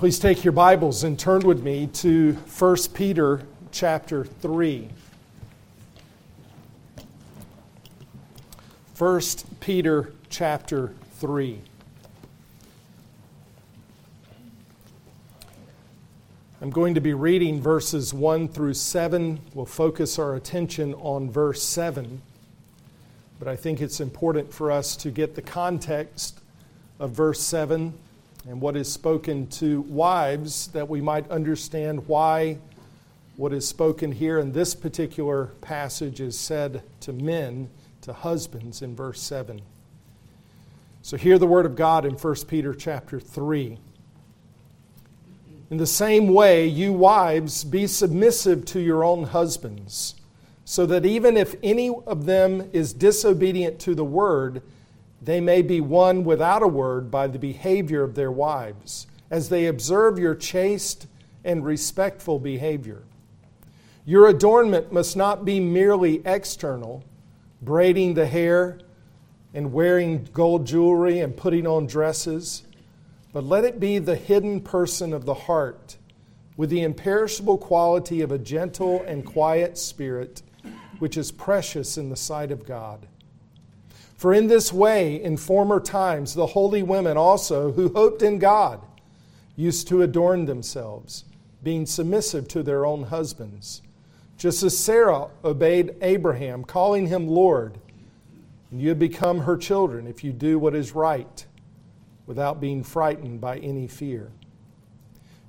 Please take your Bibles and turn with me to 1 Peter chapter 3. 1 Peter chapter 3. I'm going to be reading verses 1 through 7. We'll focus our attention on verse 7. But I think it's important for us to get the context of verse 7 and what is spoken to wives that we might understand why what is spoken here in this particular passage is said to men, to husbands in verse 7. So hear the word of God in 1 Peter chapter 3. In the same way, you wives, be submissive to your own husbands, so that even if any of them is disobedient to the word, they may be won without a word by the behavior of their wives, as they observe your chaste and respectful behavior. Your adornment must not be merely external, braiding the hair and wearing gold jewelry and putting on dresses, but let it be the hidden person of the heart, with the imperishable quality of a gentle and quiet spirit, which is precious in the sight of God. For in this way, in former times, the holy women also, who hoped in God, used to adorn themselves, being submissive to their own husbands. Just as Sarah obeyed Abraham, calling him Lord, and you have become her children if you do what is right, without being frightened by any fear.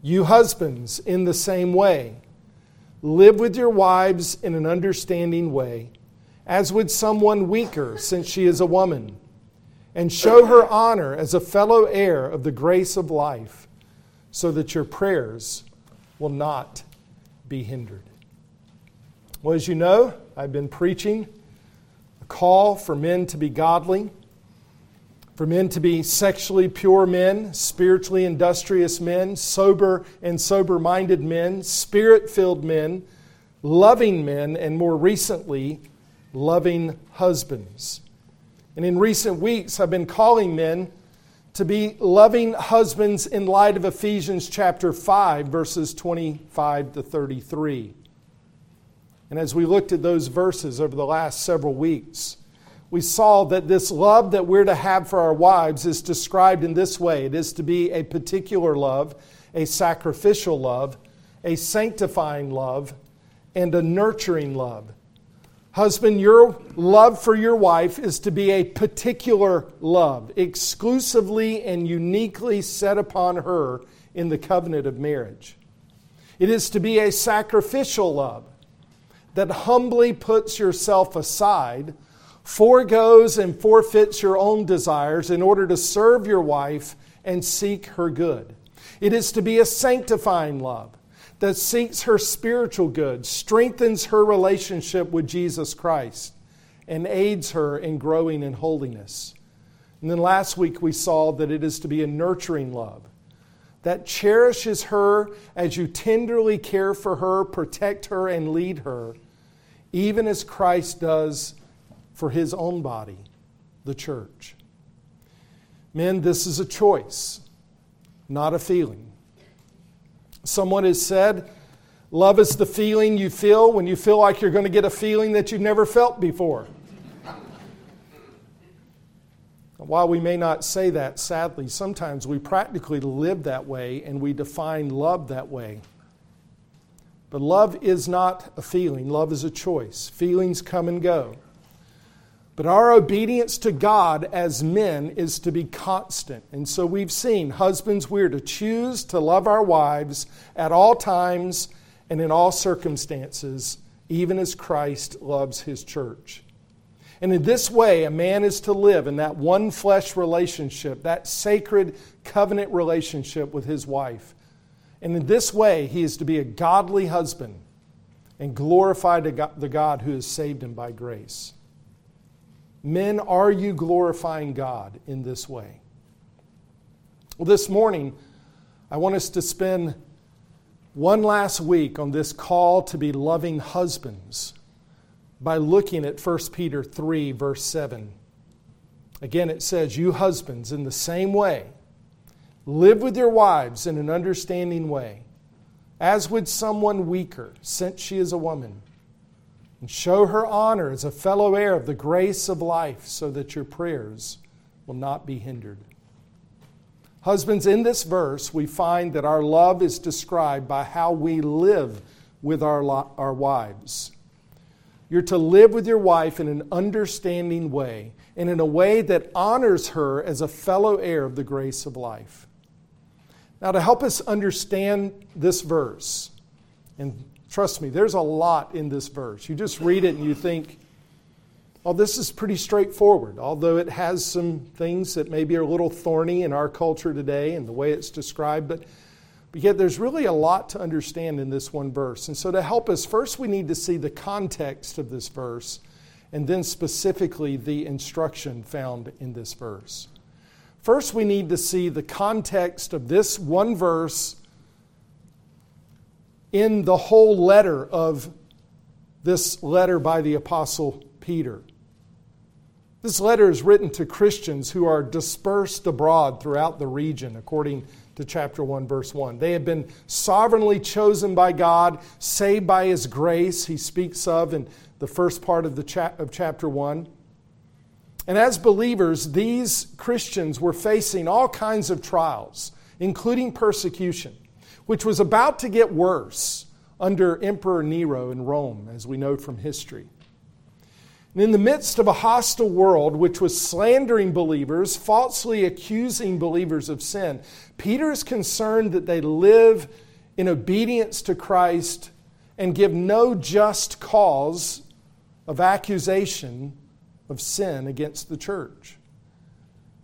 You husbands, in the same way, live with your wives in an understanding way as would someone weaker, since she is a woman, and show her honor as a fellow heir of the grace of life, so that your prayers will not be hindered. Well, as you know, I've been preaching a call for men to be godly, for men to be sexually pure men, spiritually industrious men, sober and sober minded men, spirit filled men, loving men, and more recently, loving husbands. And in recent weeks, I've been calling men to be loving husbands in light of Ephesians chapter 5, verses 25 to 33. And as we looked at those verses over the last several weeks, we saw that this love that we're to have for our wives is described in this way it is to be a particular love, a sacrificial love, a sanctifying love, and a nurturing love. Husband, your love for your wife is to be a particular love, exclusively and uniquely set upon her in the covenant of marriage. It is to be a sacrificial love that humbly puts yourself aside, foregoes and forfeits your own desires in order to serve your wife and seek her good. It is to be a sanctifying love that seeks her spiritual good, strengthens her relationship with Jesus Christ, and aids her in growing in holiness. And then last week we saw that it is to be a nurturing love that cherishes her as you tenderly care for her, protect her, and lead her, even as Christ does for his own body, the church. Men, this is a choice, not a feeling. Someone has said, Love is the feeling you feel when you feel like you're going to get a feeling that you've never felt before. While we may not say that, sadly, sometimes we practically live that way and we define love that way. But love is not a feeling, love is a choice. Feelings come and go. But our obedience to God as men is to be constant. And so we've seen husbands, we're to choose to love our wives at all times and in all circumstances, even as Christ loves his church. And in this way, a man is to live in that one flesh relationship, that sacred covenant relationship with his wife. And in this way, he is to be a godly husband and glorify the God who has saved him by grace. Men, are you glorifying God in this way? Well, this morning, I want us to spend one last week on this call to be loving husbands by looking at 1 Peter 3, verse 7. Again, it says, You husbands, in the same way, Live with your wives in an understanding way, as would someone weaker, since she is a woman. And show her honor as a fellow heir of the grace of life, so that your prayers will not be hindered. Husbands, in this verse, we find that our love is described by how we live with our, our wives. You're to live with your wife in an understanding way and in a way that honors her as a fellow heir of the grace of life. Now, to help us understand this verse, and trust me, there's a lot in this verse. You just read it and you think, well, this is pretty straightforward, although it has some things that maybe are a little thorny in our culture today and the way it's described. But, but yet, there's really a lot to understand in this one verse. And so, to help us, first we need to see the context of this verse, and then specifically the instruction found in this verse. First, we need to see the context of this one verse in the whole letter of this letter by the Apostle Peter. This letter is written to Christians who are dispersed abroad throughout the region, according to chapter 1, verse 1. They have been sovereignly chosen by God, saved by His grace, he speaks of in the first part of, the cha- of chapter 1. And as believers, these Christians were facing all kinds of trials, including persecution, which was about to get worse under Emperor Nero in Rome, as we know from history. And in the midst of a hostile world which was slandering believers, falsely accusing believers of sin, Peter is concerned that they live in obedience to Christ and give no just cause of accusation of sin against the church.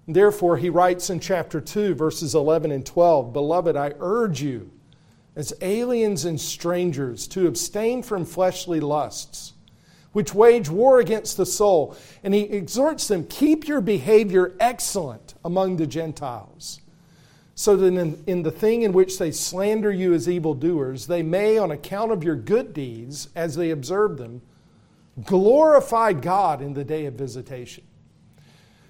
Therefore, he writes in chapter 2, verses 11 and 12 Beloved, I urge you, as aliens and strangers, to abstain from fleshly lusts which wage war against the soul. And he exhorts them keep your behavior excellent among the Gentiles, so that in, in the thing in which they slander you as evildoers, they may, on account of your good deeds, as they observe them, glorify God in the day of visitation.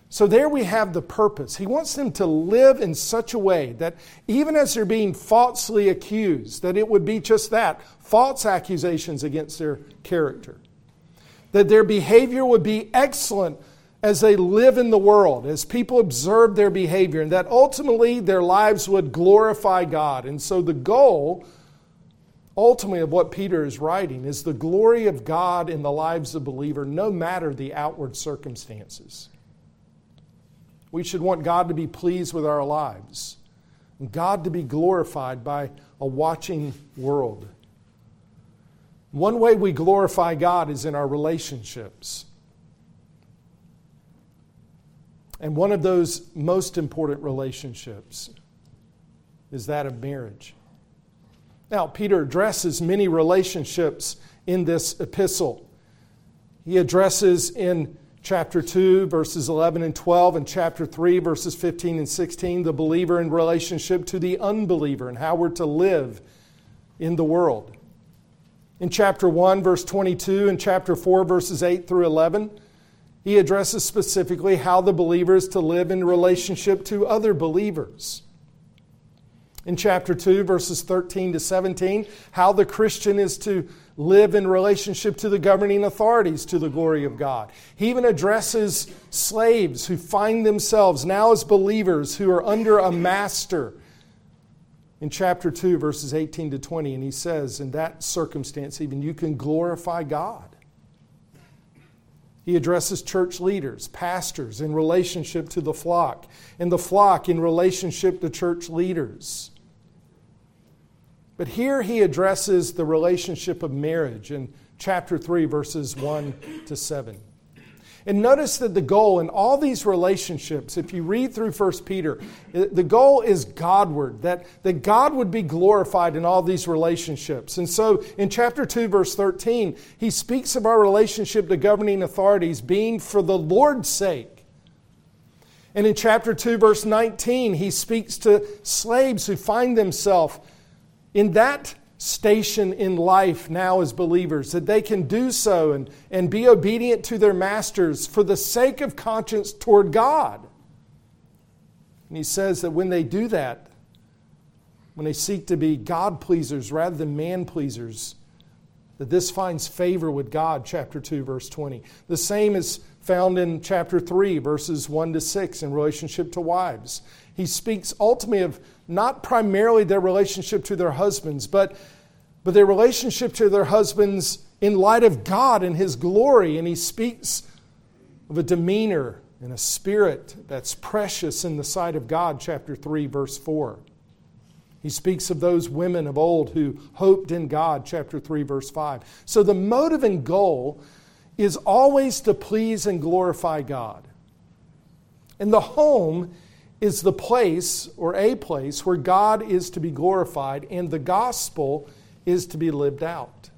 So there we have the purpose. He wants them to live in such a way that even as they're being falsely accused, that it would be just that false accusations against their character that their behavior would be excellent as they live in the world, as people observe their behavior, and that ultimately their lives would glorify God. And so the goal, ultimately, of what Peter is writing is the glory of God in the lives of believer, no matter the outward circumstances. We should want God to be pleased with our lives, and God to be glorified by a watching world. One way we glorify God is in our relationships. And one of those most important relationships is that of marriage. Now, Peter addresses many relationships in this epistle. He addresses in chapter 2, verses 11 and 12, and chapter 3, verses 15 and 16, the believer in relationship to the unbeliever and how we're to live in the world in chapter 1, verse 22, and chapter 4, verses 8 through 11, he addresses specifically how the believer is to live in relationship to other believers. In chapter 2, verses 13 to 17, how the Christian is to live in relationship to the governing authorities to the glory of God. He even addresses slaves who find themselves now as believers who are under a master in chapter 2, verses 18 to 20, and he says, in that circumstance, even you can glorify God. He addresses church leaders, pastors, in relationship to the flock, and the flock in relationship to church leaders. But here he addresses the relationship of marriage in chapter 3, verses 1 to 7. And notice that the goal in all these relationships, if you read through 1 Peter, eh, the goal is Godward, that, that God would be glorified in all these relationships. And so in chapter 2, verse 13, he speaks of our relationship to governing authorities being for the Lord's sake. And in chapter 2, verse 19, he speaks to slaves who find themselves in that station in life now as believers, that they can do so and, and be obedient to their masters for the sake of conscience toward God. And he says that when they do that, when they seek to be God pleasers rather than man pleasers, that this finds favor with God, chapter 2, verse 20. The same is found in chapter 3, verses 1 to 6, in relationship to wives. He speaks ultimately of not primarily their relationship to their husbands, but, but their relationship to their husbands in light of God and His glory. And he speaks of a demeanor and a spirit that's precious in the sight of God, chapter 3, verse 4. He speaks of those women of old who hoped in God, chapter 3, verse 5. So the motive and goal is always to please and glorify God. And the home is the place or a place where God is to be glorified and the gospel is to be lived out.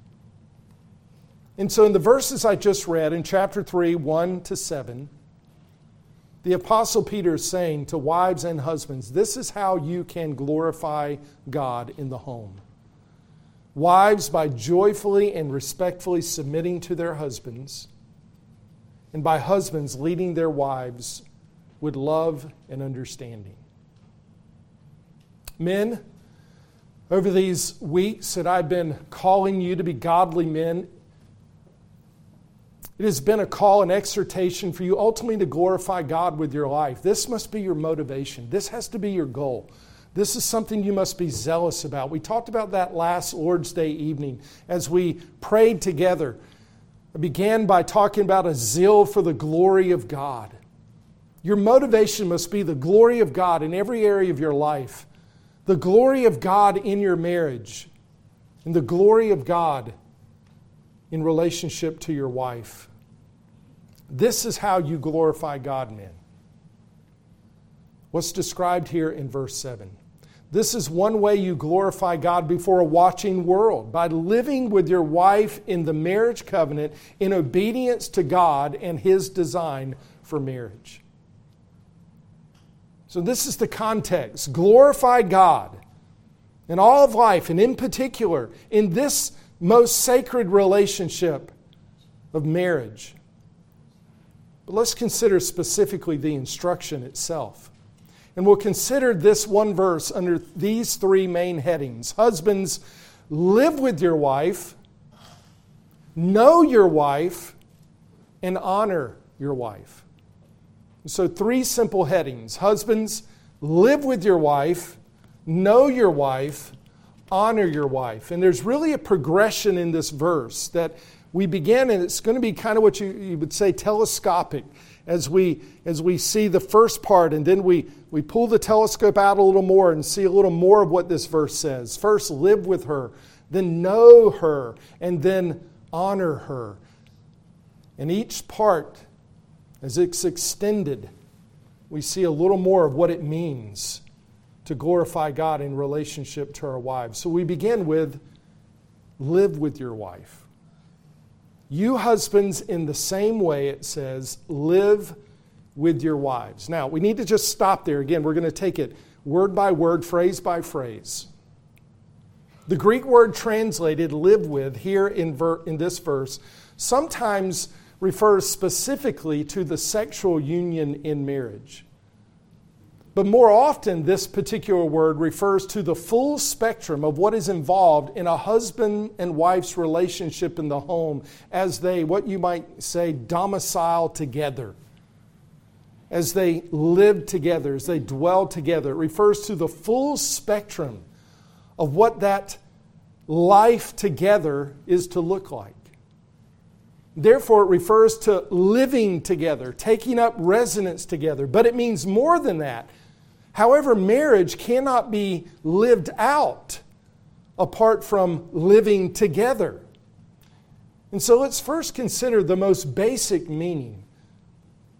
And so, in the verses I just read in chapter 3, 1 to 7, the Apostle Peter is saying to wives and husbands, this is how you can glorify God in the home. Wives, by joyfully and respectfully submitting to their husbands, and by husbands leading their wives with love and understanding. Men, over these weeks that I've been calling you to be godly men, it has been a call and exhortation for you ultimately to glorify God with your life. This must be your motivation. This has to be your goal. This is something you must be zealous about. We talked about that last Lord's Day evening as we prayed together. I began by talking about a zeal for the glory of God. Your motivation must be the glory of God in every area of your life, the glory of God in your marriage, and the glory of God in relationship to your wife. This is how you glorify God, men. What's described here in verse 7. This is one way you glorify God before a watching world by living with your wife in the marriage covenant in obedience to God and His design for marriage. So, this is the context. Glorify God in all of life, and in particular, in this most sacred relationship of marriage. But let's consider specifically the instruction itself. And we'll consider this one verse under these three main headings Husbands, live with your wife, know your wife, and honor your wife. So, three simple headings Husbands, live with your wife, know your wife, honor your wife. And there's really a progression in this verse that we begin, and it's going to be kind of what you, you would say telescopic as we, as we see the first part, and then we, we pull the telescope out a little more and see a little more of what this verse says. First, live with her, then know her, and then honor her. And each part, as it's extended, we see a little more of what it means to glorify God in relationship to our wives. So we begin with live with your wife. You husbands, in the same way, it says, live with your wives. Now, we need to just stop there. Again, we're going to take it word by word, phrase by phrase. The Greek word translated live with here in, ver- in this verse sometimes refers specifically to the sexual union in marriage. But more often, this particular word refers to the full spectrum of what is involved in a husband and wife's relationship in the home as they, what you might say, domicile together. As they live together, as they dwell together. It refers to the full spectrum of what that life together is to look like. Therefore, it refers to living together, taking up residence together. But it means more than that. However, marriage cannot be lived out apart from living together. And so let's first consider the most basic meaning.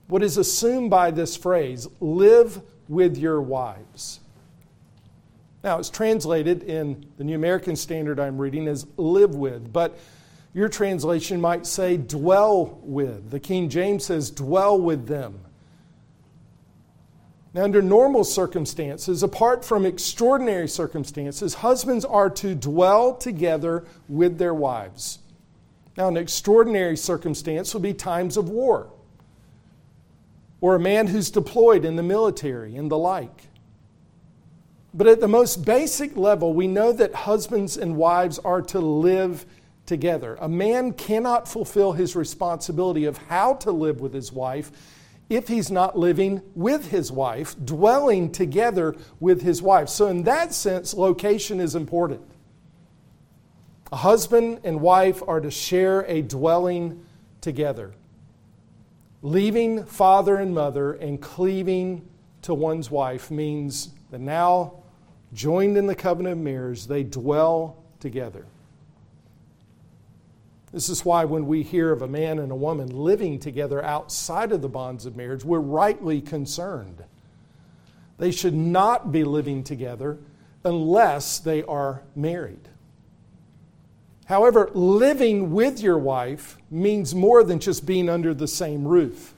What is assumed by this phrase live with your wives. Now, it's translated in the New American Standard I'm reading as live with, but your translation might say dwell with. The King James says dwell with them. Now, under normal circumstances, apart from extraordinary circumstances, husbands are to dwell together with their wives. Now, an extraordinary circumstance would be times of war. or a man who's deployed in the military and the like. But at the most basic level, we know that husbands and wives are to live together. A man cannot fulfill his responsibility of how to live with his wife if he's not living with his wife, dwelling together with his wife. So, in that sense, location is important. A husband and wife are to share a dwelling together. Leaving father and mother and cleaving to one's wife means that now, joined in the covenant of marriage, they dwell together. This is why when we hear of a man and a woman living together outside of the bonds of marriage, we're rightly concerned. They should not be living together unless they are married. However, living with your wife means more than just being under the same roof.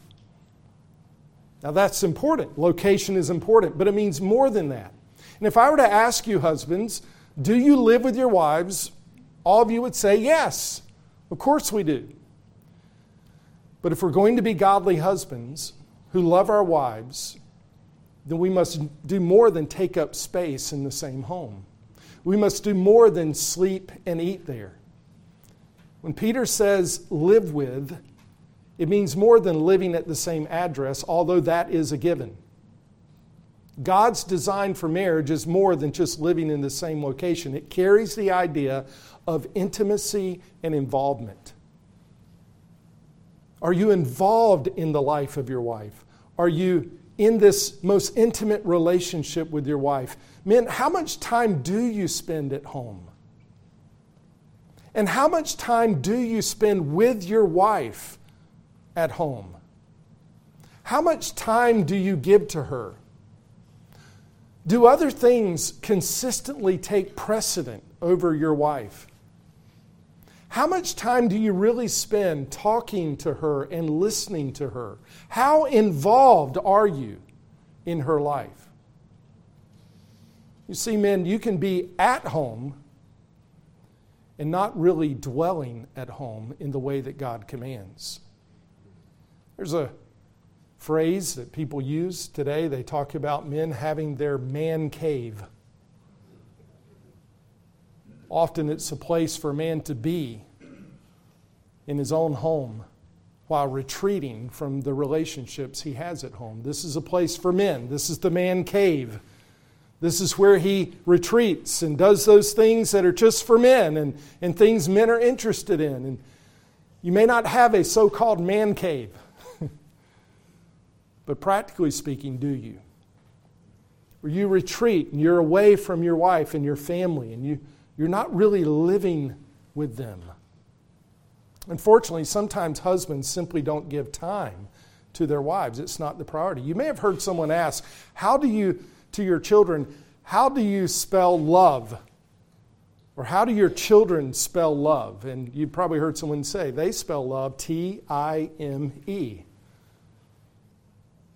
Now, that's important. Location is important, but it means more than that. And if I were to ask you, husbands, do you live with your wives? All of you would say yes. Of course we do. But if we're going to be godly husbands who love our wives, then we must do more than take up space in the same home. We must do more than sleep and eat there. When Peter says live with, it means more than living at the same address, although that is a given. God's design for marriage is more than just living in the same location, it carries the idea of intimacy and involvement. Are you involved in the life of your wife? Are you in this most intimate relationship with your wife? Men, how much time do you spend at home? And how much time do you spend with your wife at home? How much time do you give to her? Do other things consistently take precedent over your wife? How much time do you really spend talking to her and listening to her? How involved are you in her life? You see, men, you can be at home and not really dwelling at home in the way that God commands. There's a phrase that people use today. They talk about men having their man cave. Often it's a place for a man to be in his own home while retreating from the relationships he has at home. This is a place for men. This is the man cave. This is where he retreats and does those things that are just for men and, and things men are interested in. And you may not have a so called man cave, but practically speaking, do you? Where you retreat and you're away from your wife and your family and you, you're not really living with them. Unfortunately, sometimes husbands simply don't give time to their wives. It's not the priority. You may have heard someone ask, How do you to your children, how do you spell love? Or how do your children spell love? And you've probably heard someone say they spell love T I M E.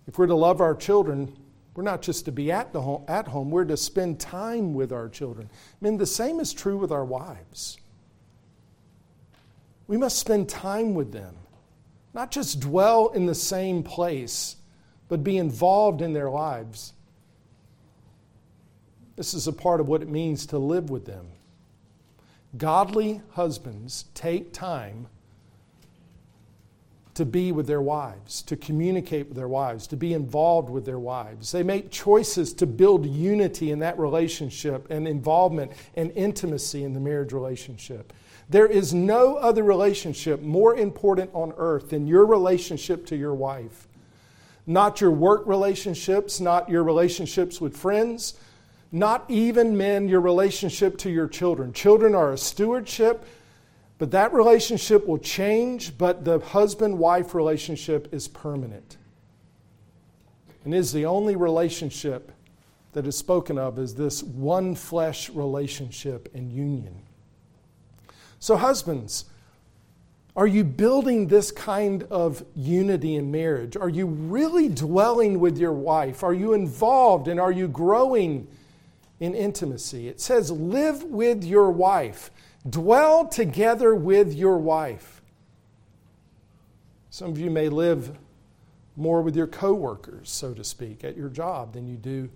If we're to love our children, we're not just to be at, the home, at home, we're to spend time with our children. I mean, the same is true with our wives. We must spend time with them, not just dwell in the same place, but be involved in their lives. This is a part of what it means to live with them. Godly husbands take time to be with their wives, to communicate with their wives, to be involved with their wives. They make choices to build unity in that relationship and involvement and intimacy in the marriage relationship. There is no other relationship more important on earth than your relationship to your wife. Not your work relationships, not your relationships with friends, not even men, your relationship to your children. Children are a stewardship, but that relationship will change, but the husband wife relationship is permanent. And is the only relationship that is spoken of as this one flesh relationship and union. So, husbands, are you building this kind of unity in marriage? Are you really dwelling with your wife? Are you involved and are you growing in intimacy. It says, live with your wife, dwell together with your wife. Some of you may live more with your coworkers, so to speak, at your job than you do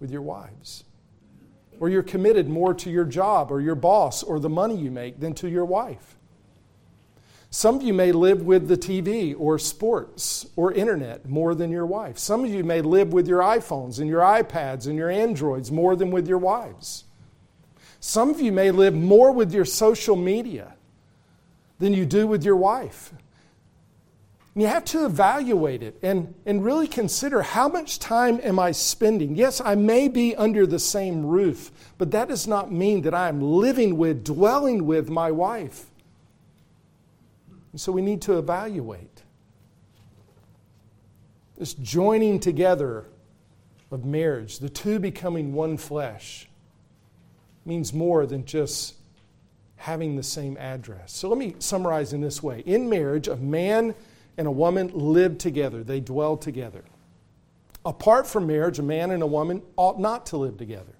with your wives. Or you're committed more to your job or your boss or the money you make than to your wife. Some of you may live with the TV or sports or internet more than your wife. Some of you may live with your iPhones and your iPads and your Androids more than with your wives. Some of you may live more with your social media than you do with your wife. And you have to evaluate it and, and really consider how much time am I spending? Yes, I may be under the same roof, but that does not mean that I am living with, dwelling with my wife. And so we need to evaluate. This joining together of marriage, the two becoming one flesh, means more than just having the same address. So let me summarize in this way. In marriage, a man and a woman live together, they dwell together. Apart from marriage, a man and a woman ought not to live together.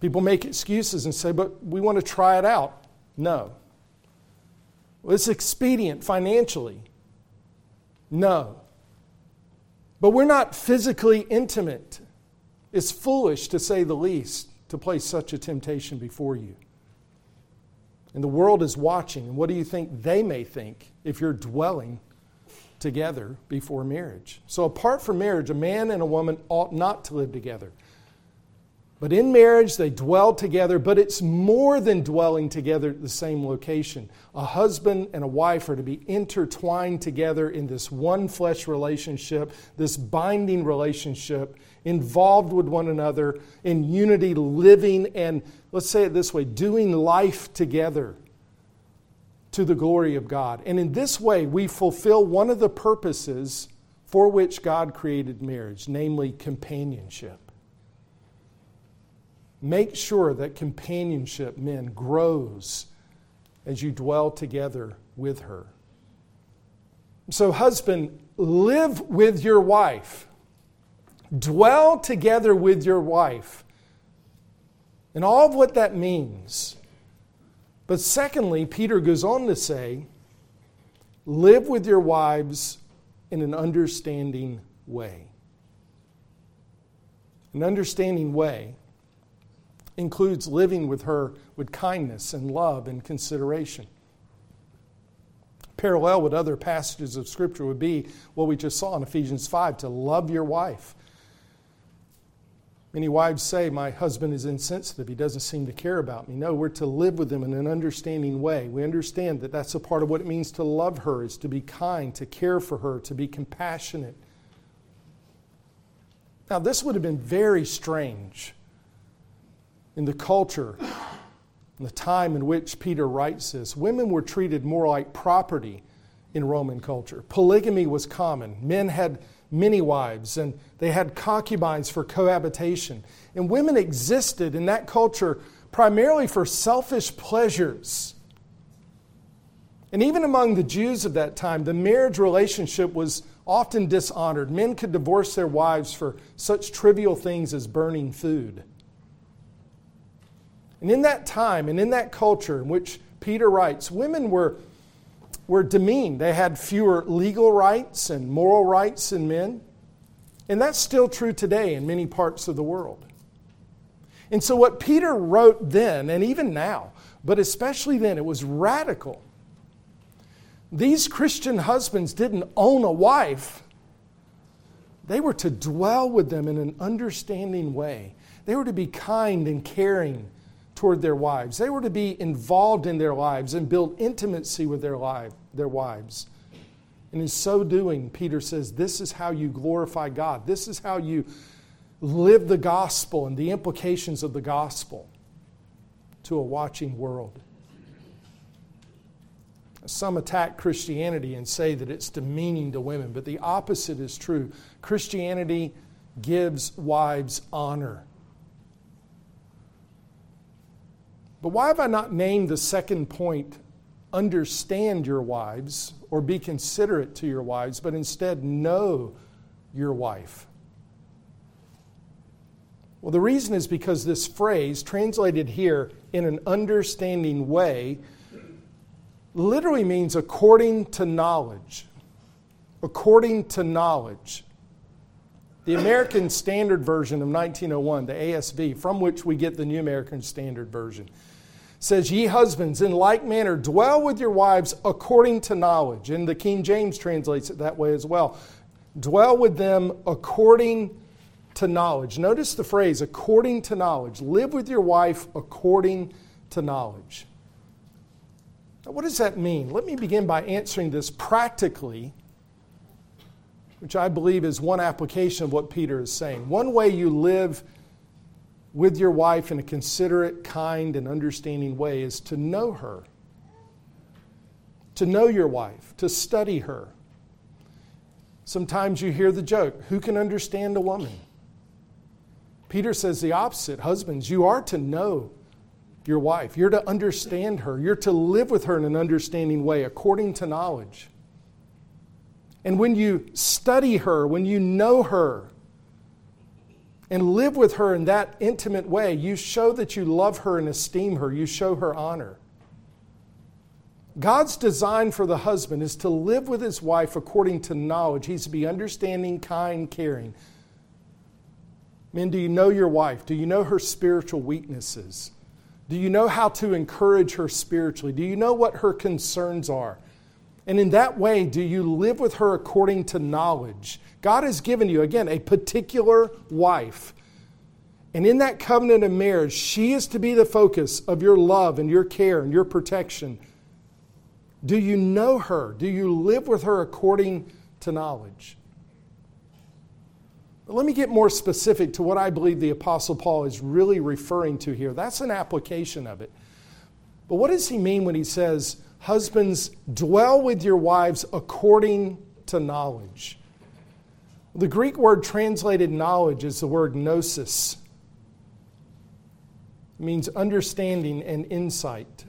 People make excuses and say, but we want to try it out. No. Well, it's expedient financially. No. But we're not physically intimate. It's foolish, to say the least, to place such a temptation before you. And the world is watching. And what do you think they may think if you're dwelling together before marriage? So, apart from marriage, a man and a woman ought not to live together. But in marriage, they dwell together, but it's more than dwelling together at the same location. A husband and a wife are to be intertwined together in this one flesh relationship, this binding relationship, involved with one another in unity, living and, let's say it this way, doing life together to the glory of God. And in this way, we fulfill one of the purposes for which God created marriage, namely companionship. Make sure that companionship, men, grows as you dwell together with her. So, husband, live with your wife, dwell together with your wife, and all of what that means. But secondly, Peter goes on to say, live with your wives in an understanding way. An understanding way includes living with her with kindness and love and consideration. Parallel with other passages of Scripture would be what we just saw in Ephesians 5 to love your wife. Many wives say, My husband is insensitive. He doesn't seem to care about me. No, we're to live with him in an understanding way. We understand that that's a part of what it means to love her, is to be kind, to care for her, to be compassionate. Now, this would have been very strange in the culture, in the time in which Peter writes this, women were treated more like property in Roman culture. Polygamy was common. Men had many wives and they had concubines for cohabitation. And women existed in that culture primarily for selfish pleasures. And even among the Jews of that time, the marriage relationship was often dishonored. Men could divorce their wives for such trivial things as burning food. And in that time and in that culture in which Peter writes, women were, were demeaned. They had fewer legal rights and moral rights than men. And that's still true today in many parts of the world. And so, what Peter wrote then, and even now, but especially then, it was radical. These Christian husbands didn't own a wife, they were to dwell with them in an understanding way. They were to be kind and caring toward their wives. They were to be involved in their lives and build intimacy with their, life, their wives. And in so doing, Peter says, This is how you glorify God. This is how you live the gospel and the implications of the gospel to a watching world. Some attack Christianity and say that it's demeaning to women, but the opposite is true. Christianity gives wives honor. But why have I not named the second point, understand your wives or be considerate to your wives, but instead know your wife? Well, the reason is because this phrase, translated here in an understanding way, literally means according to knowledge. according to knowledge. The American Standard Version of 1901, the ASV, from which we get the New American Standard Version, says, Ye husbands, in like manner, dwell with your wives according to knowledge. And the King James translates it that way as well. Dwell with them according to knowledge. Notice the phrase, according to knowledge. Live with your wife according to knowledge. Now, what does that mean? Let me begin by answering this practically which I believe is one application of what Peter is saying. One way you live with your wife in a considerate, kind, and understanding way is to know her, to know your wife, to study her. Sometimes you hear the joke who can understand a woman? Peter says the opposite. Husbands, you are to know your wife. You're to understand her. You're to live with her in an understanding way according to knowledge. And when you study her, when you know her, and live with her in that intimate way, you show that you love her and esteem her. You show her honor. God's design for the husband is to live with his wife according to knowledge. He's to be understanding, kind, caring. Men, do you know your wife? Do you know her spiritual weaknesses? Do you know how to encourage her spiritually? Do you know what her concerns are? And in that way, do you live with her according to knowledge? God has given you, again, a particular wife. And in that covenant of marriage, she is to be the focus of your love and your care and your protection. Do you know her? Do you live with her according to knowledge? But let me get more specific to what I believe the Apostle Paul is really referring to here. That's an application of it. But what does he mean when he says, Husbands, dwell with your wives according to knowledge. The Greek word translated knowledge is the word gnosis. It means understanding and insight.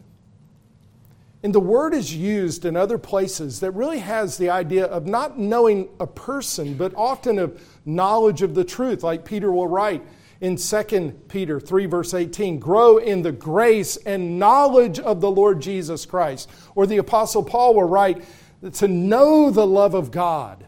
And the word is used in other places that really has the idea of not knowing a person, but often of knowledge of the truth, like Peter will write in 2 Peter 3, verse 18, grow in the grace and knowledge of the Lord Jesus Christ. Or the Apostle Paul will write, to know the love of God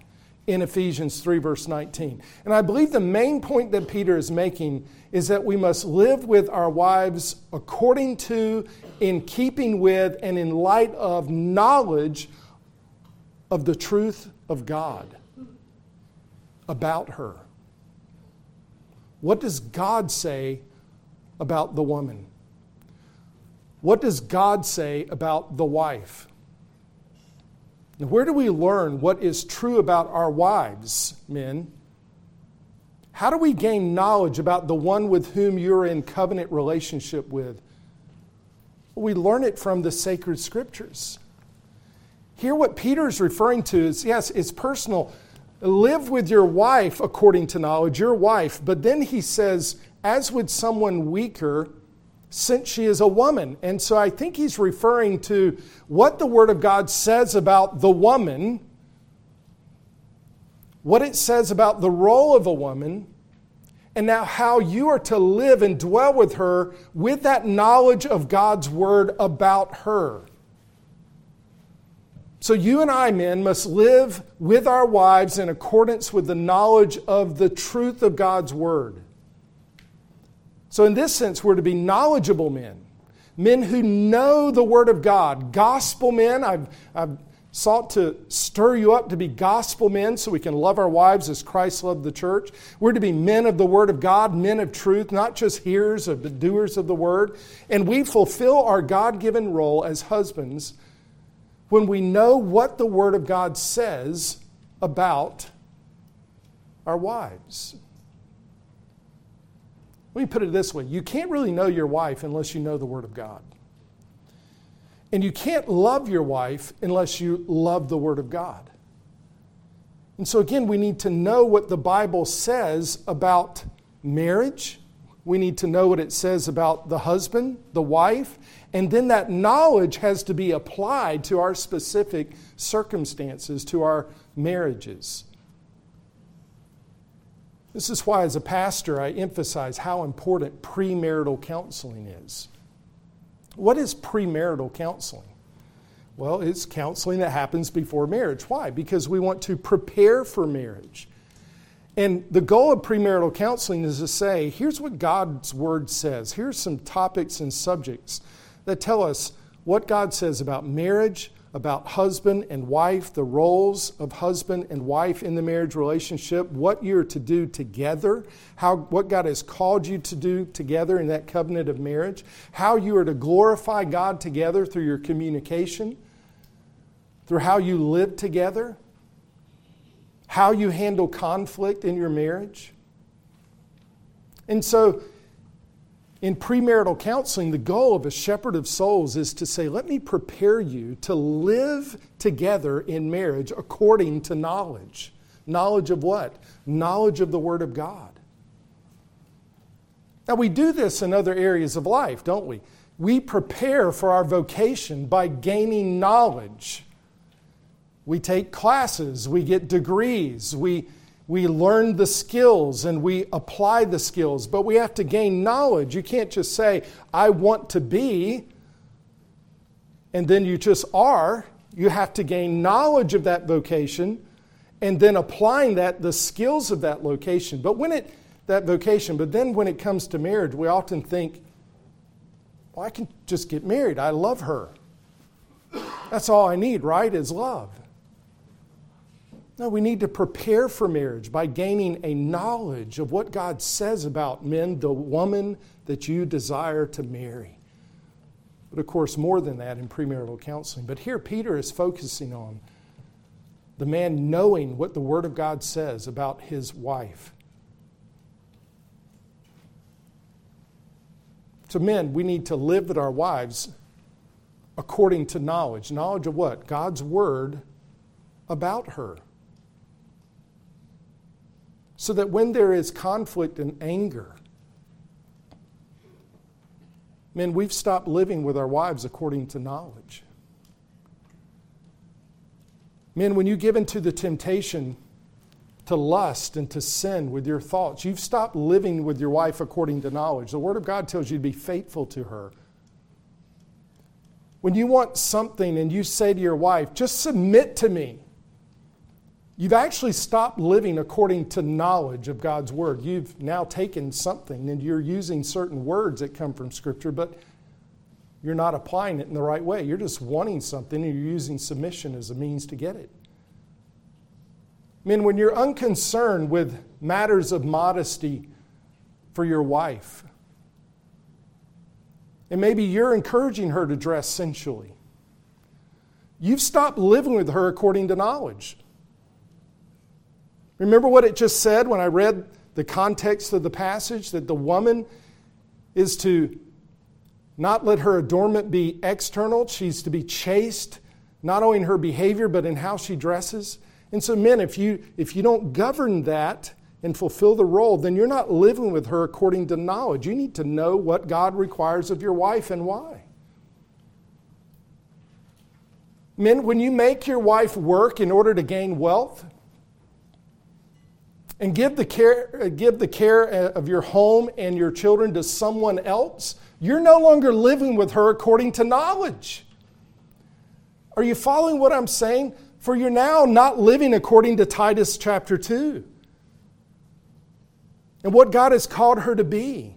in Ephesians 3, verse 19. And I believe the main point that Peter is making is that we must live with our wives according to, in keeping with, and in light of knowledge of the truth of God about her. What does God say about the woman? What does God say about the wife? Where do we learn what is true about our wives, men? How do we gain knowledge about the one with whom you're in covenant relationship with? We learn it from the sacred scriptures. Here, what Peter is referring to is yes, it's personal live with your wife according to knowledge, your wife. But then he says, as with someone weaker, since she is a woman. And so I think he's referring to what the Word of God says about the woman, what it says about the role of a woman, and now how you are to live and dwell with her with that knowledge of God's Word about her. So, you and I, men, must live with our wives in accordance with the knowledge of the truth of God's Word. So, in this sense, we're to be knowledgeable men, men who know the Word of God, gospel men. I've, I've sought to stir you up to be gospel men so we can love our wives as Christ loved the church. We're to be men of the Word of God, men of truth, not just hearers, but doers of the Word. And we fulfill our God given role as husbands when we know what the Word of God says about our wives. Let me put it this way you can't really know your wife unless you know the Word of God. And you can't love your wife unless you love the Word of God. And so, again, we need to know what the Bible says about marriage. We need to know what it says about the husband, the wife, and then that knowledge has to be applied to our specific circumstances, to our marriages. This is why, as a pastor, I emphasize how important premarital counseling is. What is premarital counseling? Well, it's counseling that happens before marriage. Why? Because we want to prepare for marriage. And the goal of premarital counseling is to say, here's what God's word says. Here's some topics and subjects that tell us what God says about marriage, about husband and wife, the roles of husband and wife in the marriage relationship, what you're to do together, how, what God has called you to do together in that covenant of marriage, how you are to glorify God together through your communication, through how you live together, how you handle conflict in your marriage. And so, in premarital counseling, the goal of a shepherd of souls is to say, let me prepare you to live together in marriage according to knowledge. Knowledge of what? Knowledge of the Word of God. Now, we do this in other areas of life, don't we? We prepare for our vocation by gaining knowledge. We take classes, we get degrees, we we learn the skills and we apply the skills, but we have to gain knowledge. You can't just say, I want to be, and then you just are. You have to gain knowledge of that vocation and then applying that, the skills of that location. But when it, that vocation, but then when it comes to marriage, we often think, well, I can just get married. I love her. That's all I need, right? Is love. No, we need to prepare for marriage by gaining a knowledge of what God says about men, the woman that you desire to marry. But of course, more than that in premarital counseling. But here, Peter is focusing on the man knowing what the Word of God says about his wife. To men, we need to live with our wives according to knowledge. Knowledge of what? God's Word about her so that when there is conflict and anger, men, we've stopped living with our wives according to knowledge. Men, when you give into the temptation to lust and to sin with your thoughts, you've stopped living with your wife according to knowledge. The Word of God tells you to be faithful to her. When you want something and you say to your wife, just submit to me, You've actually stopped living according to knowledge of God's Word. You've now taken something and you're using certain words that come from Scripture, but you're not applying it in the right way. You're just wanting something and you're using submission as a means to get it. Men, when you're unconcerned with matters of modesty for your wife, and maybe you're encouraging her to dress sensually, you've stopped living with her according to knowledge. Remember what it just said when I read the context of the passage that the woman is to not let her adornment be external, she's to be chaste, not only in her behavior, but in how she dresses. And so, men, if you, if you don't govern that and fulfill the role, then you're not living with her according to knowledge. You need to know what God requires of your wife and why. Men, when you make your wife work in order to gain wealth, and give the care, give the care of your home and your children to someone else, you're no longer living with her according to knowledge. Are you following what I'm saying? For you're now not living according to Titus chapter 2 and what God has called her to be.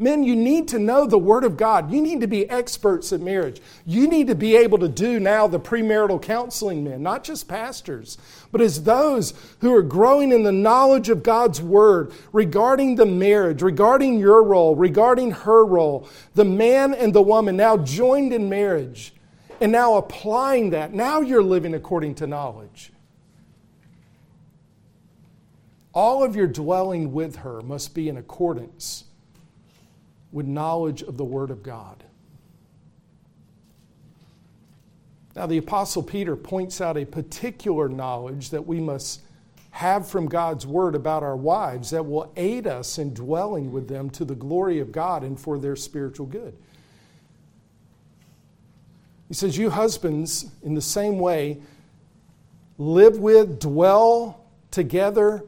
Men, you need to know the Word of God. You need to be experts at marriage. You need to be able to do now the premarital counseling, men, not just pastors, but as those who are growing in the knowledge of God's Word regarding the marriage, regarding your role, regarding her role, the man and the woman now joined in marriage, and now applying that. Now you're living according to knowledge. All of your dwelling with her must be in accordance with knowledge of the Word of God. Now, the Apostle Peter points out a particular knowledge that we must have from God's Word about our wives that will aid us in dwelling with them to the glory of God and for their spiritual good. He says, You husbands, in the same way, live with, dwell together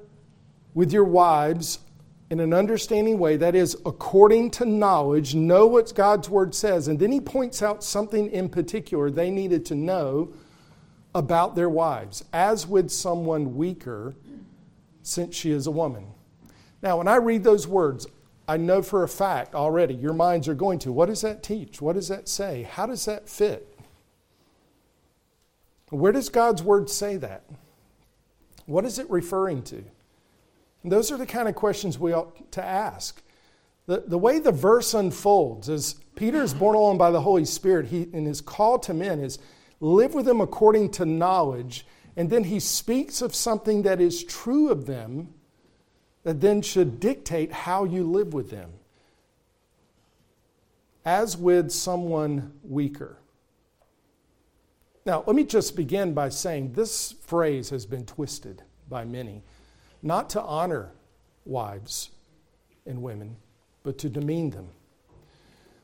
with your wives in an understanding way, that is, according to knowledge, know what God's word says. And then he points out something in particular they needed to know about their wives, as would someone weaker, since she is a woman. Now, when I read those words, I know for a fact already your minds are going to what does that teach? What does that say? How does that fit? Where does God's word say that? What is it referring to? And those are the kind of questions we ought to ask. The, the way the verse unfolds is Peter is borne along by the Holy Spirit, he, and his call to men is live with them according to knowledge, and then he speaks of something that is true of them that then should dictate how you live with them. As with someone weaker. Now, let me just begin by saying this phrase has been twisted by many not to honor wives and women, but to demean them.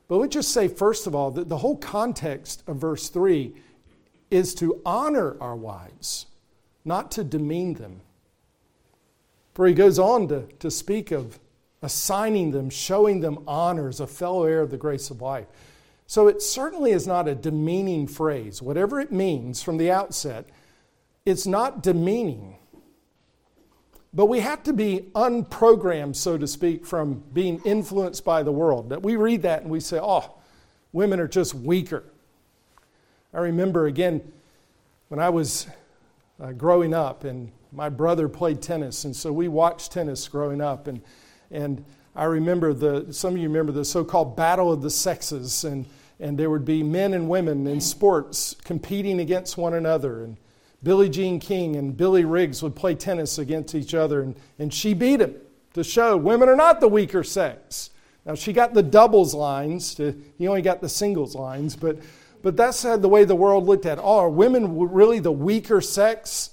But let me just say, first of all, that the whole context of verse 3 is to honor our wives, not to demean them. For he goes on to, to speak of assigning them, showing them honors, a fellow heir of the grace of life. So it certainly is not a demeaning phrase. Whatever it means from the outset, it's not demeaning. But we have to be unprogrammed, so to speak, from being influenced by the world. That we read that and we say, oh, women are just weaker. I remember again when I was uh, growing up, and my brother played tennis, and so we watched tennis growing up. And, and I remember the, some of you remember the so called battle of the sexes, and, and there would be men and women in sports competing against one another. And Billie Jean King and Billy Riggs would play tennis against each other, and, and she beat him to show women are not the weaker sex. Now, she got the doubles lines, to, he only got the singles lines, but, but that's the way the world looked at. Oh, are women really the weaker sex?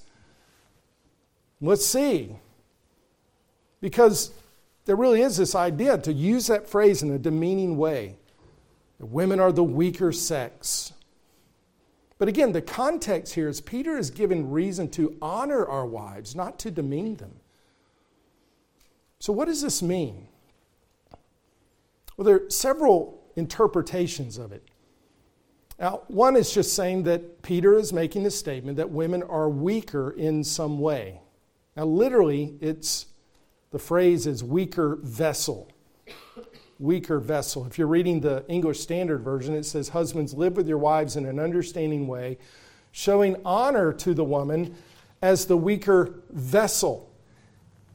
Let's see. Because there really is this idea to use that phrase in a demeaning way. that Women are the weaker sex. But again, the context here is Peter is given reason to honor our wives, not to demean them. So, what does this mean? Well, there are several interpretations of it. Now, one is just saying that Peter is making a statement that women are weaker in some way. Now, literally, it's the phrase is weaker vessel weaker vessel. If you're reading the English Standard Version, it says, Husbands, live with your wives in an understanding way, showing honor to the woman as the weaker vessel.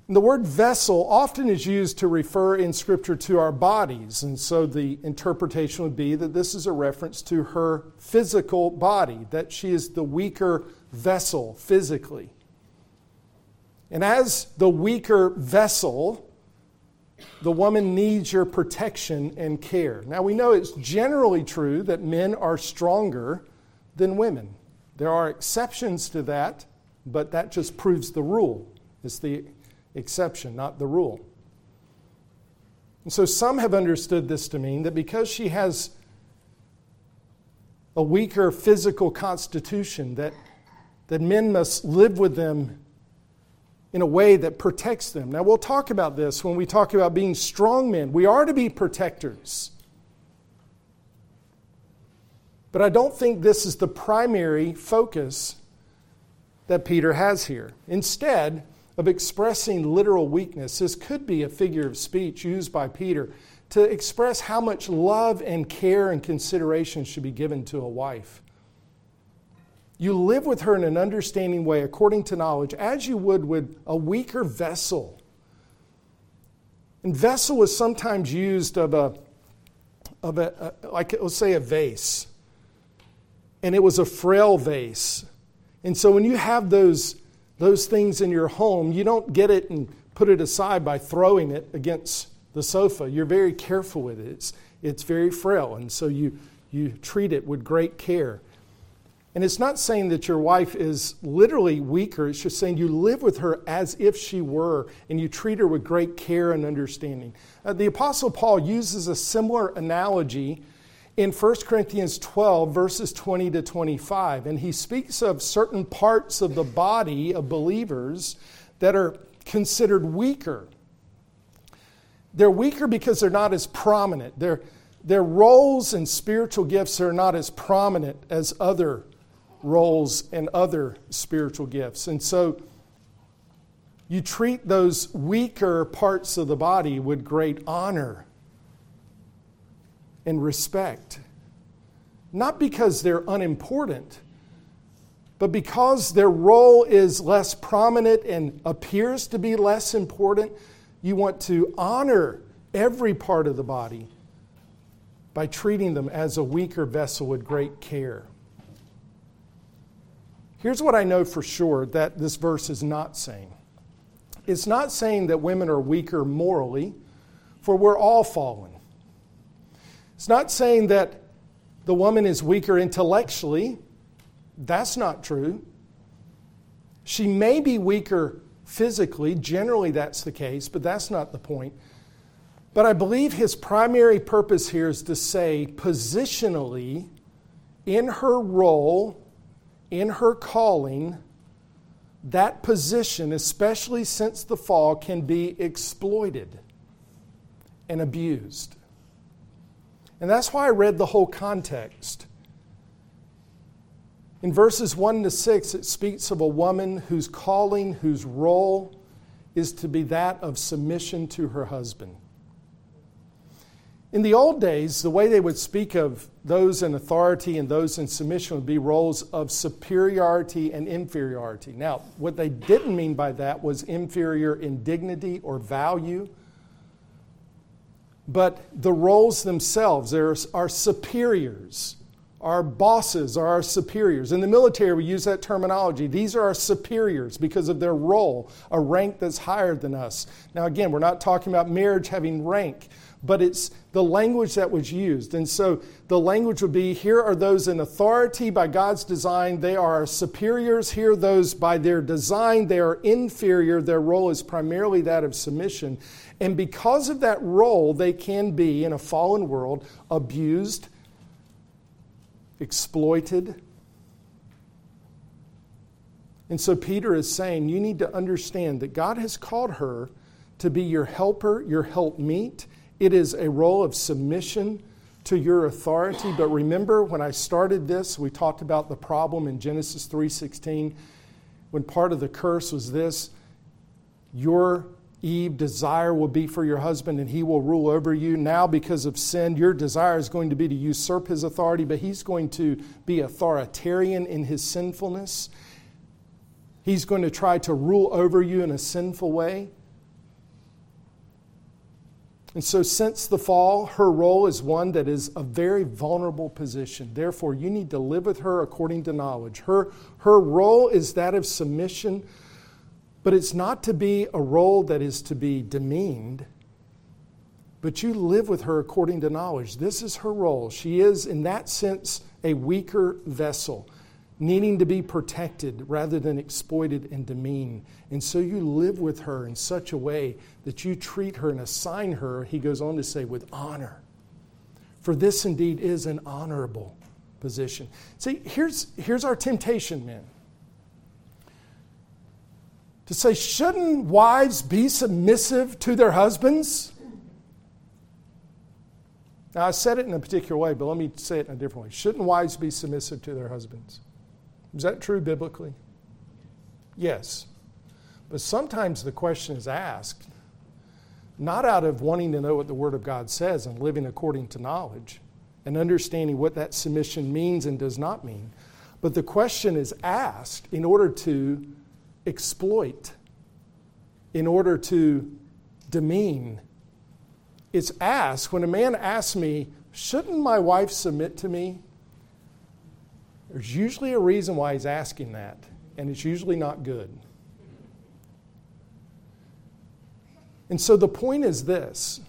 And the word vessel often is used to refer in Scripture to our bodies, and so the interpretation would be that this is a reference to her physical body, that she is the weaker vessel physically. And as the weaker vessel, the woman needs your protection and care. Now, we know it's generally true that men are stronger than women. There are exceptions to that, but that just proves the rule. It's the exception, not the rule. And so some have understood this to mean that because she has a weaker physical constitution, that, that men must live with them in a way that protects them. Now, we'll talk about this when we talk about being strong men. We are to be protectors. But I don't think this is the primary focus that Peter has here. Instead of expressing literal weakness, this could be a figure of speech used by Peter to express how much love and care and consideration should be given to a wife. You live with her in an understanding way according to knowledge, as you would with a weaker vessel. And vessel is sometimes used of a, of a, a like let's say a vase. And it was a frail vase. And so when you have those, those things in your home, you don't get it and put it aside by throwing it against the sofa. You're very careful with it. It's, it's very frail. And so you, you treat it with great care. And it's not saying that your wife is literally weaker, it's just saying you live with her as if she were, and you treat her with great care and understanding. Uh, the Apostle Paul uses a similar analogy in 1 Corinthians 12, verses 20 to 25, and he speaks of certain parts of the body of believers that are considered weaker. they're weaker because they're not as prominent. Their, their roles and spiritual gifts are not as prominent as other roles and other spiritual gifts. And so you treat those weaker parts of the body with great honor and respect. Not because they're unimportant, but because their role is less prominent and appears to be less important, you want to honor every part of the body by treating them as a weaker vessel with great care. Here's what I know for sure that this verse is not saying it's not saying that women are weaker morally, for we're all fallen. It's not saying that the woman is weaker intellectually. That's not true. She may be weaker physically, generally, that's the case, but that's not the point. But I believe his primary purpose here is to say, positionally, in her role, in her calling, that position, especially since the fall, can be exploited and abused. And that's why I read the whole context. In verses 1 to 6, it speaks of a woman whose calling, whose role is to be that of submission to her husband. In the old days, the way they would speak of those in authority and those in submission would be roles of superiority and inferiority. Now, what they didn't mean by that was inferior in dignity or value, but the roles themselves are, are superiors. Our bosses are our superiors. In the military, we use that terminology. These are our superiors because of their role, a rank that's higher than us. Now, again, we're not talking about marriage having rank but it's the language that was used. And so the language would be here are those in authority by God's design, they are our superiors. Here, those by their design, they are inferior. Their role is primarily that of submission. And because of that role, they can be, in a fallen world, abused, exploited. And so Peter is saying, you need to understand that God has called her to be your helper, your helpmeet it is a role of submission to your authority. But remember when I started this, we talked about the problem in Genesis 3:16 when part of the curse was this, your Eve desire will be for your husband and he will rule over you. Now, because of sin, your desire is going to be to usurp his authority, but he's going to be authoritarian in his sinfulness. He's going to try to rule over you in a sinful way. And so, since the fall, her role is one that is a very vulnerable position. Therefore, you need to live with her according to knowledge. Her, her role is that of submission, but it's not to be a role that is to be demeaned, but you live with her according to knowledge. This is her role. She is, in that sense, a weaker vessel needing to be protected rather than exploited and demeaned. And so you live with her in such a way that you treat her and assign her, he goes on to say, with honor. For this indeed is an honorable position. See, here's, here's our temptation, men. To say, shouldn't wives be submissive to their husbands? Now, I said it in a particular way, but let me say it in a different way. Shouldn't wives be submissive to their husbands? Is that true biblically? Yes. But sometimes the question is asked not out of wanting to know what the Word of God says and living according to knowledge and understanding what that submission means and does not mean, but the question is asked in order to exploit, in order to demean. It's asked when a man asks me, Shouldn't my wife submit to me? There's usually a reason why he's asking that, and it's usually not good. And so the point is this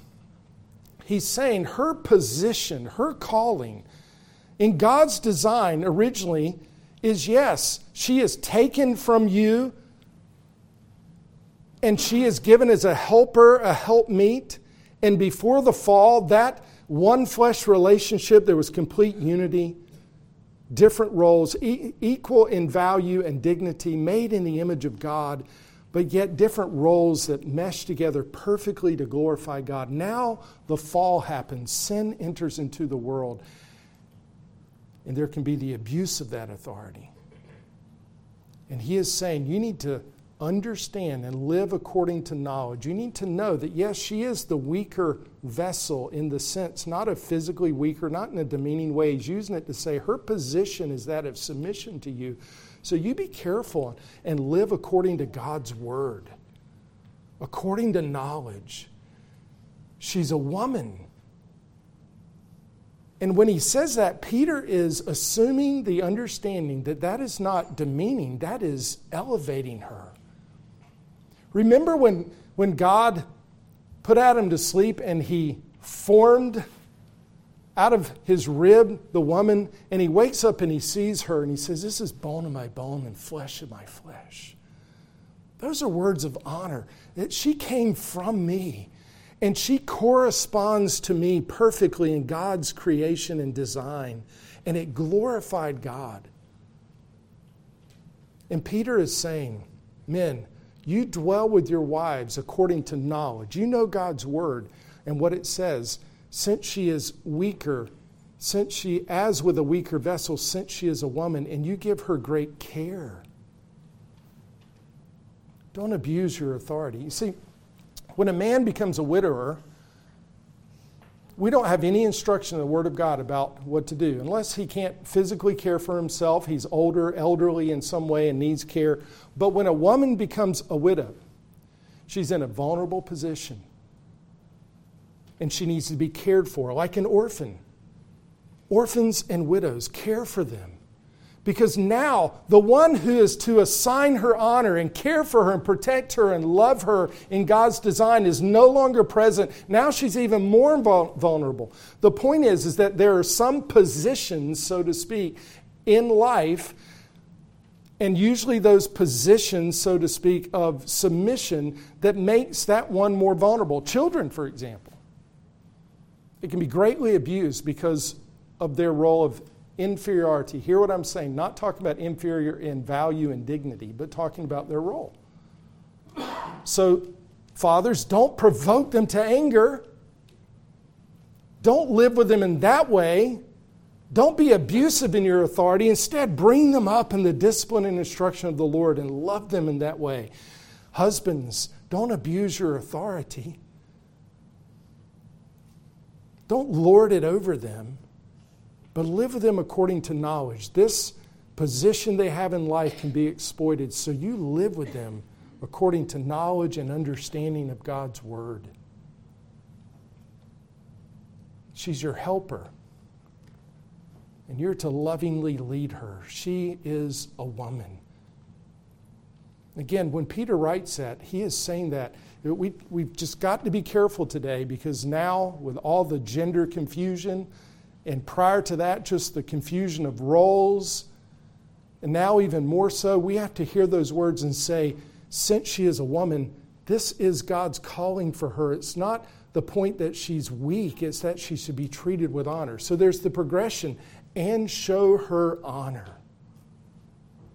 He's saying her position, her calling in God's design originally is yes, she is taken from you and she is given as a helper, a helpmeet. And before the fall, that one flesh relationship, there was complete unity different roles, e- equal in value and dignity, made in the image of God. but yet different roles that mesh together perfectly to glorify God. Now the fall happens, sin enters into the world, and there can be the abuse of that authority. And he is saying, you need to understand and live according to knowledge. You need to know that, yes, she is the weaker vessel in the sense, not of physically weaker, not in a demeaning way. He's using it to say her position is that of submission to you. So you be careful and live according to God's word, according to knowledge. She's a woman. And when he says that, Peter is assuming the understanding that that is not demeaning, that is elevating her. Remember when, when God put Adam to sleep and he formed out of his rib the woman, and he wakes up and he sees her and he says, This is bone of my bone and flesh of my flesh. Those are words of honor. That she came from me. And she corresponds to me perfectly in God's creation and design. And it glorified God. And Peter is saying, Men, you dwell with your wives according to knowledge. You know God's word and what it says. Since she is weaker, since she, as with a weaker vessel, since she is a woman, and you give her great care. Don't abuse your authority. You see, when a man becomes a widower, we don't have any instruction in the Word of God about what to do. Unless he can't physically care for himself, he's older, elderly in some way, and needs care. But when a woman becomes a widow, she's in a vulnerable position. And she needs to be cared for, like an orphan. Orphans and widows, care for them. Because now, the one who is to assign her honor and care for her and protect her and love her in God's design is no longer present. Now she's even more vulnerable. The point is, is that there are some positions, so to speak, in life, and usually those positions, so to speak, of submission that makes that one more vulnerable. Children, for example. It can be greatly abused because of their role of inferiority. Hear what I'm saying. Not talking about inferior in value and dignity, but talking about their role. So, fathers, don't provoke them to anger. Don't live with them in that way. Don't be abusive in your authority. Instead, bring them up in the discipline and instruction of the Lord and love them in that way. Husbands, don't abuse your authority. Don't lord it over them but live with them according to knowledge. This position they have in life can be exploited, so you live with them according to knowledge and understanding of God's Word. She's your helper, and you're to lovingly lead her. She is a woman. Again, when Peter writes that, he is saying that we, we've just got to be careful today because now, with all the gender confusion, and prior to that, just the confusion of roles. And now, even more so, we have to hear those words and say, since she is a woman, this is God's calling for her. It's not the point that she's weak, it's that she should be treated with honor. So there's the progression and show her honor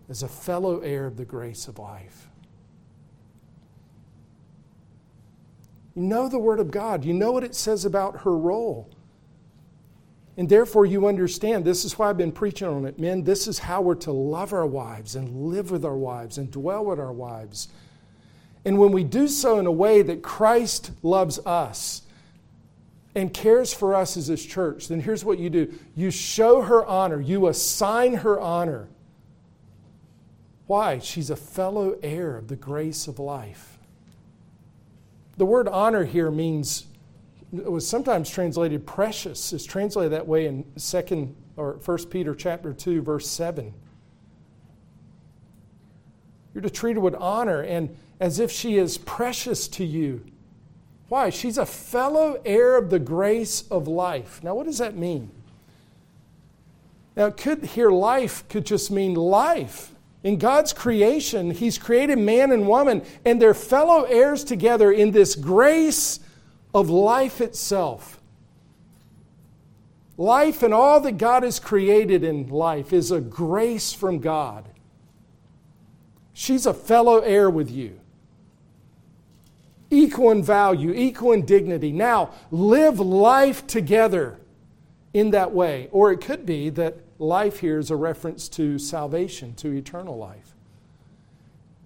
as a fellow heir of the grace of life. You know the Word of God, you know what it says about her role. And therefore, you understand this is why I've been preaching on it. Men, this is how we're to love our wives and live with our wives and dwell with our wives. And when we do so in a way that Christ loves us and cares for us as His church, then here's what you do you show her honor, you assign her honor. Why? She's a fellow heir of the grace of life. The word honor here means was sometimes translated precious. It's translated that way in second or first Peter chapter 2, verse 7. You're to treat her with honor and as if she is precious to you. Why? She's a fellow heir of the grace of life. Now, what does that mean? Now, could here life could just mean life. In God's creation, He's created man and woman, and they're fellow heirs together in this grace of life itself. Life and all that God has created in life is a grace from God. She's a fellow heir with you. equal in value, equal in dignity. Now, live life together in that way. Or it could be that life here is a reference to salvation, to eternal life.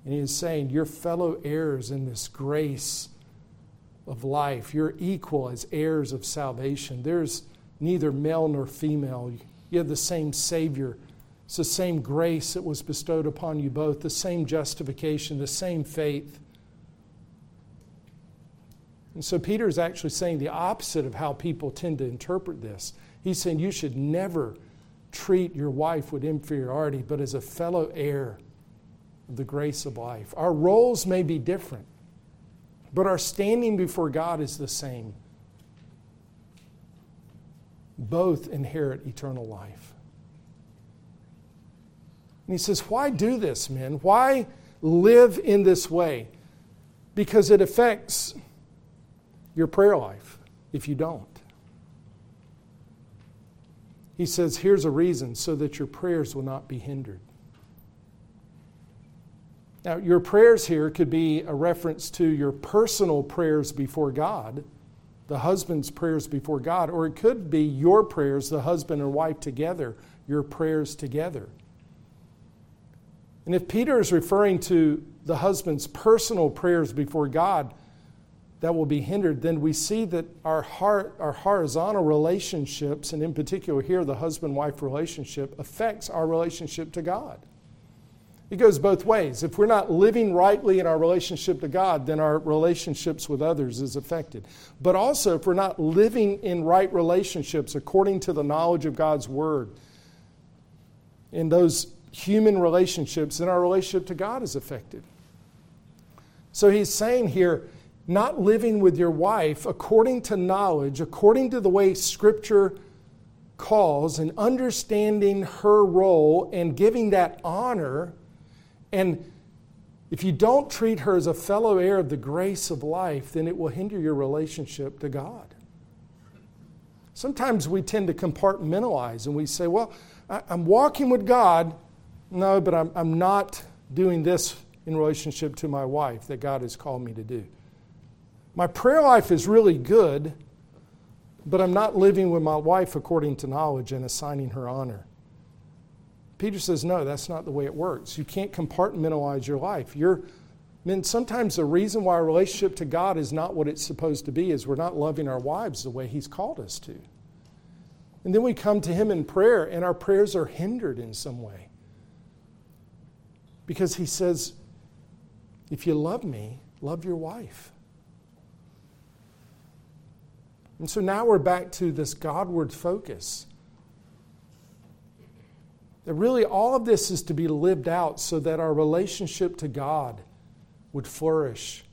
And he is saying, You're fellow heirs in this grace of life. You're equal as heirs of salvation. There's neither male nor female. You have the same Savior. It's the same grace that was bestowed upon you both, the same justification, the same faith. And so Peter is actually saying the opposite of how people tend to interpret this. He's saying you should never treat your wife with inferiority, but as a fellow heir of the grace of life. Our roles may be different, but our standing before God is the same. Both inherit eternal life. And he says, Why do this, men? Why live in this way? Because it affects your prayer life if you don't. He says, Here's a reason so that your prayers will not be hindered. Now, your prayers here could be a reference to your personal prayers before God, the husband's prayers before God, or it could be your prayers, the husband and wife together, your prayers together. And if Peter is referring to the husband's personal prayers before God, that will be hindered, then we see that our, heart, our horizontal relationships, and in particular here the husband wife relationship, affects our relationship to God. It goes both ways. If we're not living rightly in our relationship to God, then our relationships with others is affected. But also, if we're not living in right relationships according to the knowledge of God's Word, in those human relationships, then our relationship to God is affected. So he's saying here, not living with your wife according to knowledge, according to the way Scripture calls, and understanding her role and giving that honor. And if you don't treat her as a fellow heir of the grace of life, then it will hinder your relationship to God. Sometimes we tend to compartmentalize and we say, well, I'm walking with God. No, but I'm, I'm not doing this in relationship to my wife that God has called me to do. My prayer life is really good, but I'm not living with my wife according to knowledge and assigning her honor. Peter says, no, that's not the way it works. You can't compartmentalize your life. You're, I mean, sometimes the reason why our relationship to God is not what it's supposed to be is we're not loving our wives the way He's called us to. And then we come to Him in prayer, and our prayers are hindered in some way. Because He says, if you love me, love your wife. And so now we're back to this Godward focus. That really all of this is to be lived out so that our relationship to God would flourish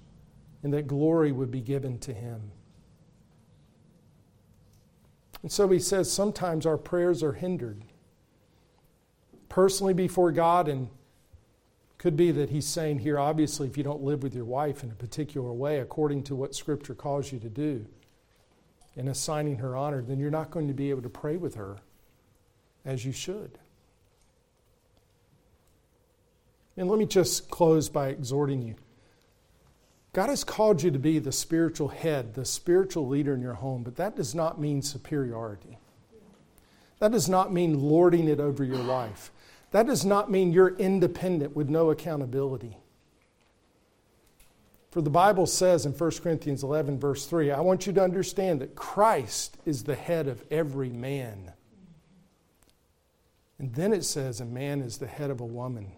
and that glory would be given to Him. And so he says sometimes our prayers are hindered. Personally before God, and could be that he's saying here, obviously, if you don't live with your wife in a particular way according to what Scripture calls you to do, and assigning her honor, then you're not going to be able to pray with her as you should. And let me just close by exhorting you. God has called you to be the spiritual head, the spiritual leader in your home, but that does not mean superiority. That does not mean lording it over your life. That does not mean you're independent with no accountability. For the Bible says in 1 Corinthians 11, verse 3, I want you to understand that Christ is the head of every man. And then it says, a man is the head of a woman.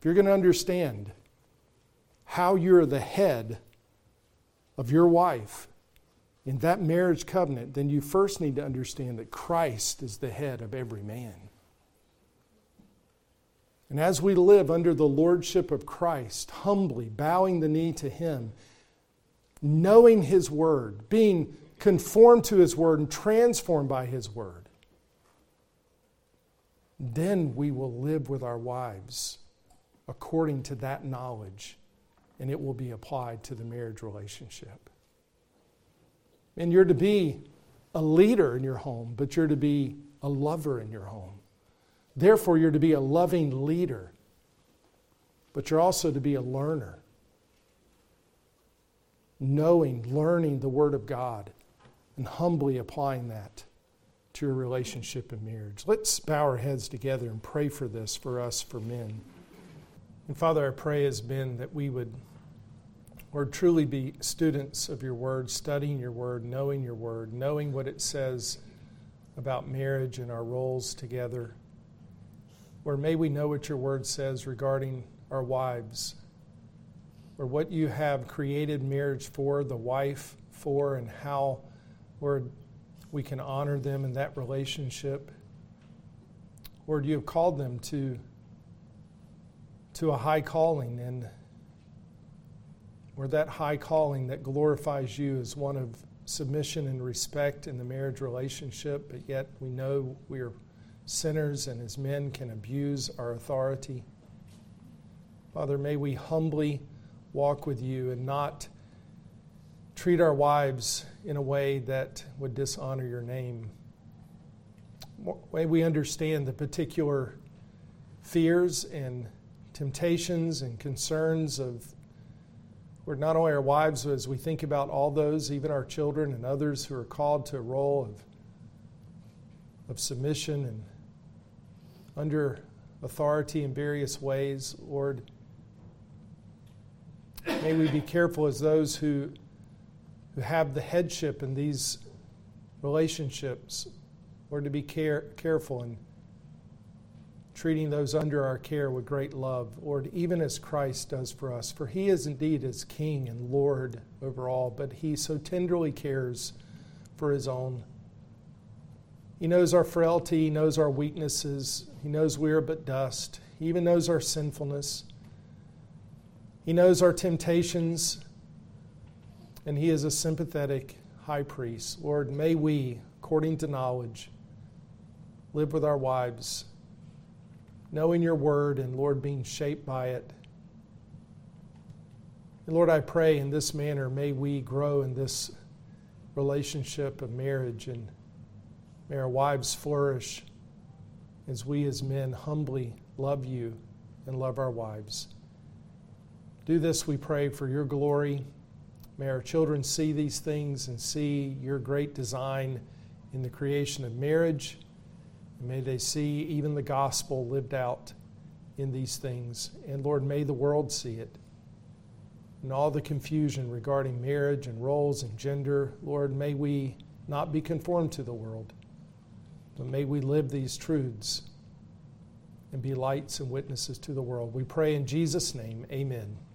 If you're going to understand how you're the head of your wife in that marriage covenant, then you first need to understand that Christ is the head of every man. And as we live under the lordship of Christ, humbly bowing the knee to Him, knowing His Word, being conformed to His Word and transformed by His Word, then we will live with our wives according to that knowledge, and it will be applied to the marriage relationship. And you're to be a leader in your home, but you're to be a lover in your home. Therefore, you're to be a loving leader. but you're also to be a learner. Knowing, learning the Word of God, and humbly applying that to your relationship and marriage. Let's bow our heads together and pray for this for us, for men. And Father, our prayer has been that we would, Lord, truly be students of your word, studying your word, knowing your word, knowing what it says about marriage and our roles together. Or may we know what your word says regarding our wives, or what you have created marriage for, the wife for, and how, Lord, we can honor them in that relationship. Lord, you have called them to, to a high calling, and or that high calling that glorifies you is one of submission and respect in the marriage relationship, but yet we know we are sinners and as men can abuse our authority. Father, may we humbly walk with you and not treat our wives in a way that would dishonor your name. May we understand the particular fears and temptations and concerns of where not only our wives, but as we think about all those, even our children and others who are called to a role of, of submission and under authority in various ways, Lord, may we be careful as those who, who have the headship in these relationships, Lord, to be care, careful and treating those under our care with great love, Lord, even as Christ does for us. For he is indeed as King and Lord over all, but he so tenderly cares for his own. He knows our frailty, he knows our weaknesses, he knows we are but dust, he even knows our sinfulness. He knows our temptations, and he is a sympathetic high priest. Lord, may we, according to knowledge, live with our wives knowing your word and, Lord, being shaped by it. And Lord, I pray in this manner, may we grow in this relationship of marriage and may our wives flourish as we as men humbly love you and love our wives. Do this, we pray, for your glory. May our children see these things and see your great design in the creation of marriage and may they see even the gospel lived out in these things. And Lord, may the world see it. And all the confusion regarding marriage and roles and gender, Lord, may we not be conformed to the world, but may we live these truths and be lights and witnesses to the world. We pray in Jesus' name, amen.